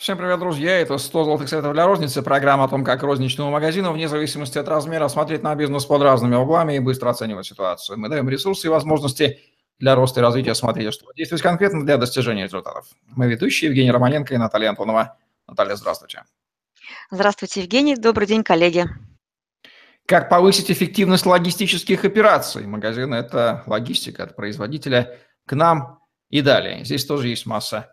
Всем привет, друзья! Это 100 золотых советов для розницы, программа о том, как розничному магазину, вне зависимости от размера, смотреть на бизнес под разными углами и быстро оценивать ситуацию. Мы даем ресурсы и возможности для роста и развития. Смотрите, что действовать конкретно для достижения результатов. Мы ведущие Евгений Романенко и Наталья Антонова. Наталья, здравствуйте. Здравствуйте, Евгений. Добрый день, коллеги. Как повысить эффективность логистических операций? Магазин – это логистика от производителя к нам и далее. Здесь тоже есть масса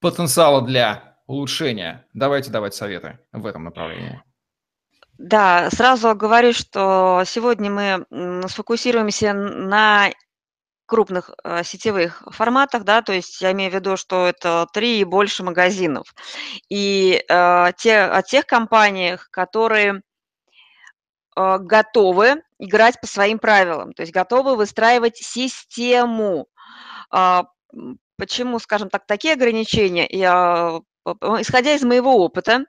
потенциала для улучшения. Давайте давать советы в этом направлении. Да, сразу говорю, что сегодня мы сфокусируемся на крупных э, сетевых форматах, да, то есть я имею в виду, что это три и больше магазинов. И э, те, о тех компаниях, которые э, готовы играть по своим правилам, то есть готовы выстраивать систему. Э, Почему, скажем так, такие ограничения? Я, исходя из моего опыта,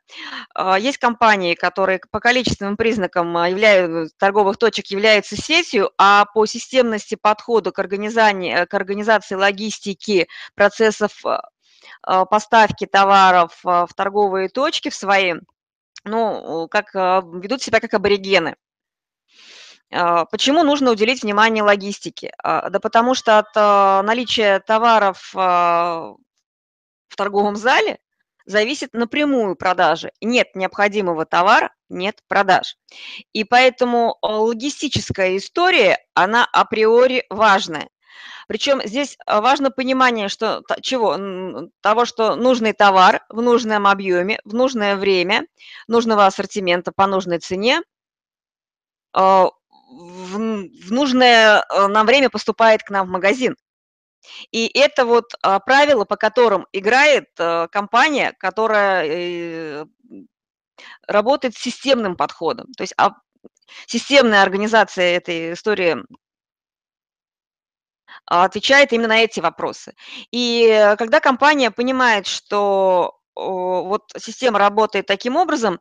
а, есть компании, которые по количественным признакам а, являются, торговых точек являются сетью, а по системности подхода к организации, к организации логистики процессов а, поставки товаров в торговые точки в свои, ну, как ведут себя как аборигены. А, почему нужно уделить внимание логистике? А, да потому что от а, наличия товаров в торговом зале зависит напрямую продажи. Нет необходимого товара, нет продаж. И поэтому логистическая история, она априори важная. Причем здесь важно понимание, что чего? Того, что нужный товар в нужном объеме, в нужное время, нужного ассортимента по нужной цене в, в нужное э, нам время поступает к нам в магазин. И это вот а, правила, по которым играет а, компания, которая э, работает с системным подходом. То есть а, системная организация этой истории отвечает именно на эти вопросы. И когда компания понимает, что вот система работает таким образом,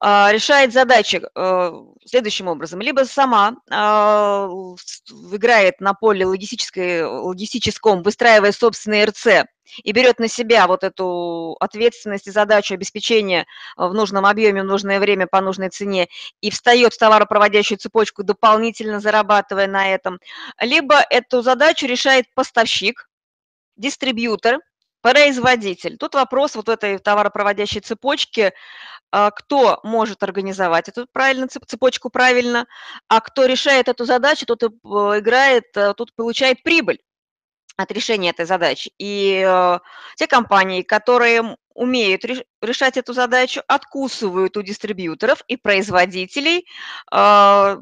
а, решает задачи э, следующим образом. Либо сама а, играет на поле логистической, логистическом, выстраивая собственный РЦ, и берет на себя вот эту ответственность и задачу обеспечения в нужном объеме, в нужное время, по нужной цене, и встает в товаропроводящую цепочку, дополнительно зарабатывая на этом. Либо эту задачу решает поставщик, дистрибьютор – Производитель. Тут вопрос вот этой товаропроводящей цепочки, а, кто может организовать эту правильно, цепочку правильно, а кто решает эту задачу, тот и играет, э, тут получает прибыль от решения этой задачи. И э, те компании, которые умеют решать эту задачу, откусывают у дистрибьюторов и производителей э,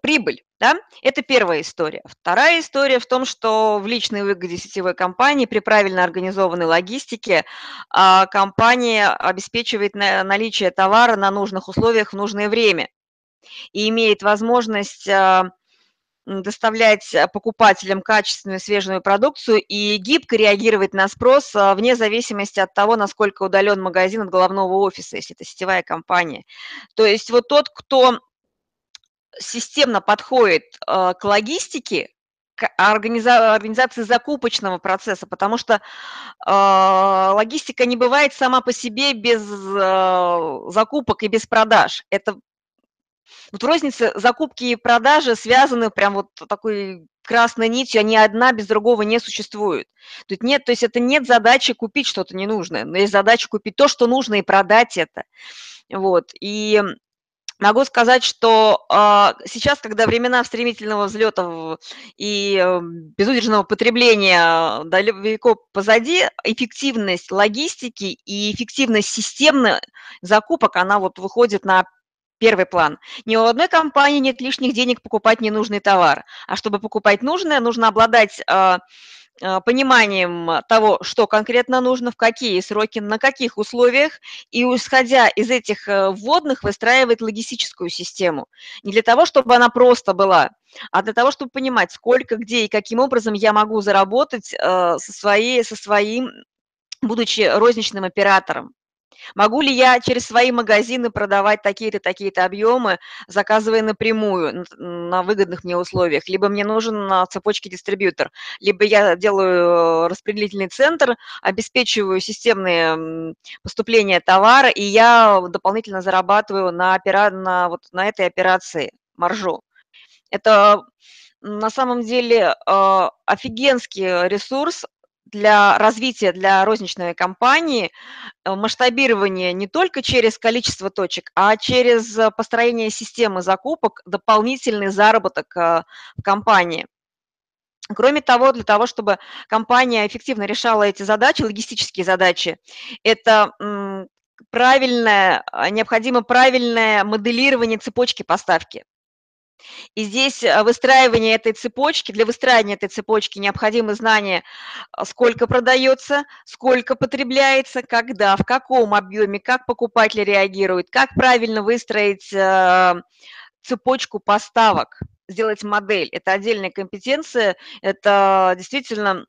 прибыль. Да? Это первая история. Вторая история в том, что в личной выгоде сетевой компании при правильно организованной логистике а, компания обеспечивает наличие товара на нужных условиях в нужное время и имеет возможность а, доставлять покупателям качественную свежую продукцию и гибко реагировать на спрос а, вне зависимости от того, насколько удален магазин от головного офиса, если это сетевая компания. То есть вот тот, кто системно подходит э, к логистике, к организа организации закупочного процесса, потому что э, логистика не бывает сама по себе без э, закупок и без продаж. Это вот в рознице закупки и продажи связаны прям вот такой красной нитью, они одна без другого не существуют. Тут нет, то есть это нет задачи купить что-то ненужное, но есть задача купить то, что нужно, и продать это. Вот. И Могу сказать, что а, сейчас, когда времена стремительного взлета и э, безудержного потребления далеко позади, эффективность логистики и эффективность системных закупок, она вот выходит на первый план. Ни у одной компании нет лишних денег покупать ненужный товар, а чтобы покупать нужное, нужно обладать а, пониманием того, что конкретно нужно, в какие сроки, на каких условиях, и исходя из этих э, вводных выстраивать логистическую систему. Не для того, чтобы она просто была, а для того, чтобы понимать, сколько, где и каким образом я могу заработать э, со, своей, со своим, будучи розничным оператором. Могу ли я через свои магазины продавать такие-то, такие-то объемы, заказывая напрямую на выгодных мне условиях? Либо мне нужен на цепочке дистрибьютор, либо я делаю распределительный центр, обеспечиваю системные поступления товара, и я дополнительно зарабатываю на, опера... на, вот, на этой операции маржу. Это на самом деле э, офигенский ресурс для развития, для розничной компании, э, масштабирование не только через количество точек, а через построение системы закупок, дополнительный заработок э, в компании. Кроме того, для того, чтобы компания эффективно решала эти задачи, логистические задачи, это правильное, необходимо правильное моделирование цепочки поставки. И здесь э, выстраивание этой цепочки, для выстраивания этой цепочки необходимо знание, а, сколько продается, сколько потребляется, когда, в каком объеме, как покупатель реагирует, как правильно выстроить э, цепочку поставок, сделать модель. Это отдельная компетенция, это действительно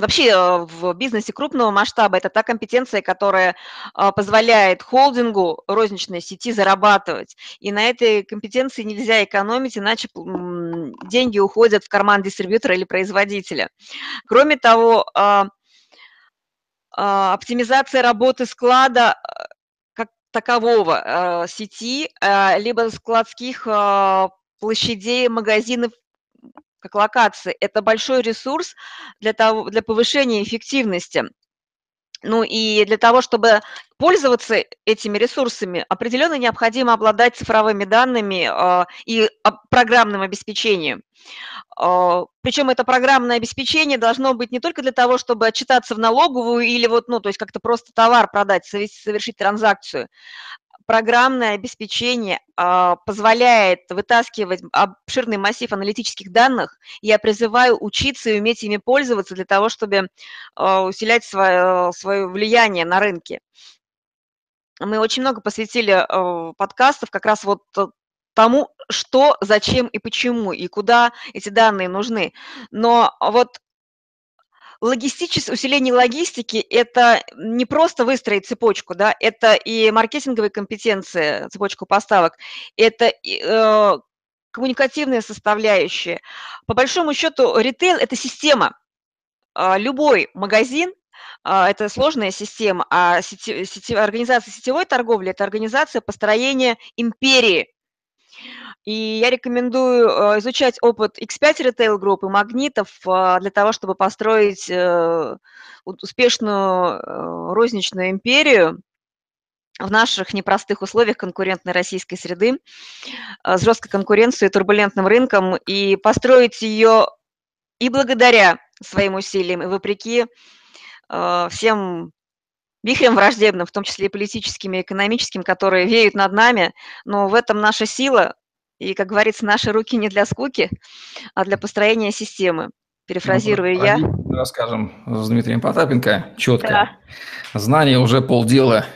Вообще э, в бизнесе крупного масштаба это та компетенция, которая а, позволяет холдингу розничной сети зарабатывать. И на этой компетенции нельзя экономить, иначе деньги уходят в карман дистрибьютора или производителя. Кроме того, а, а, оптимизация работы склада э, как такового сети, либо складских площадей магазинов как локации, это большой ресурс для, того, для повышения эффективности. Ну и для того, чтобы пользоваться этими ресурсами, определенно необходимо обладать цифровыми данными э, и программным обеспечением. Э, причем это программное обеспечение должно быть не только для того, чтобы отчитаться в налоговую или вот, ну, то есть как-то просто товар продать, совершить транзакцию, программное обеспечение а, позволяет вытаскивать обширный массив аналитических данных. Я призываю учиться и уметь ими пользоваться для того, чтобы а, усилять свое, свое влияние на рынке. Мы очень много посвятили а, подкастов как раз вот тому, что, зачем и почему, и куда эти данные нужны. Но вот логистическое, усиление логистики – это не просто выстроить цепочку, да, это и маркетинговые компетенции, цепочку поставок, это э, коммуникативная составляющая. По большому счету, ритейл – это система. А, любой магазин а, это сложная система, а сети, сети, организация сетевой торговли – это организация построения империи. И я рекомендую э, изучать опыт X5 Retail Group и магнитов а, для того, чтобы построить э, успешную э, розничную империю в наших непростых условиях конкурентной российской среды, с жесткой конкуренцией турбулентным рынком, и построить ее и благодаря своим усилиям, и вопреки всем вихрем враждебным, в том числе и политическим, и экономическим, которые веют над нами, но в этом наша сила, и, как говорится, наши руки не для скуки, а для построения системы. Перефразирую ну, я. Расскажем с Дмитрием Потапенко четко. Да. Знание уже полдела,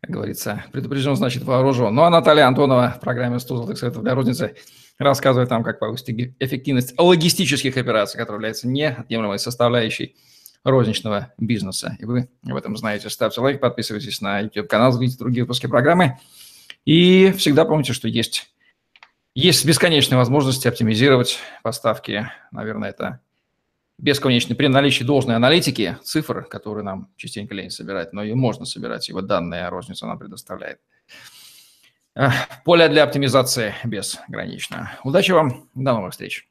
как говорится. Предупрежден, значит вооружен. Ну а Наталья Антонова в программе «100 золотых советов для розницы» рассказывает нам, как повысить эффективность логистических операций, которая является неотъемлемой составляющей розничного бизнеса. И вы об этом знаете. Ставьте лайк, подписывайтесь на YouTube-канал, смотрите другие выпуски программы. И всегда помните, что есть есть бесконечные возможности оптимизировать поставки. Наверное, это бесконечно. При наличии должной аналитики, цифр, которые нам частенько лень собирать, но и можно собирать, вот данные розница нам предоставляет. Поле для оптимизации безгранично. Удачи вам, до новых встреч.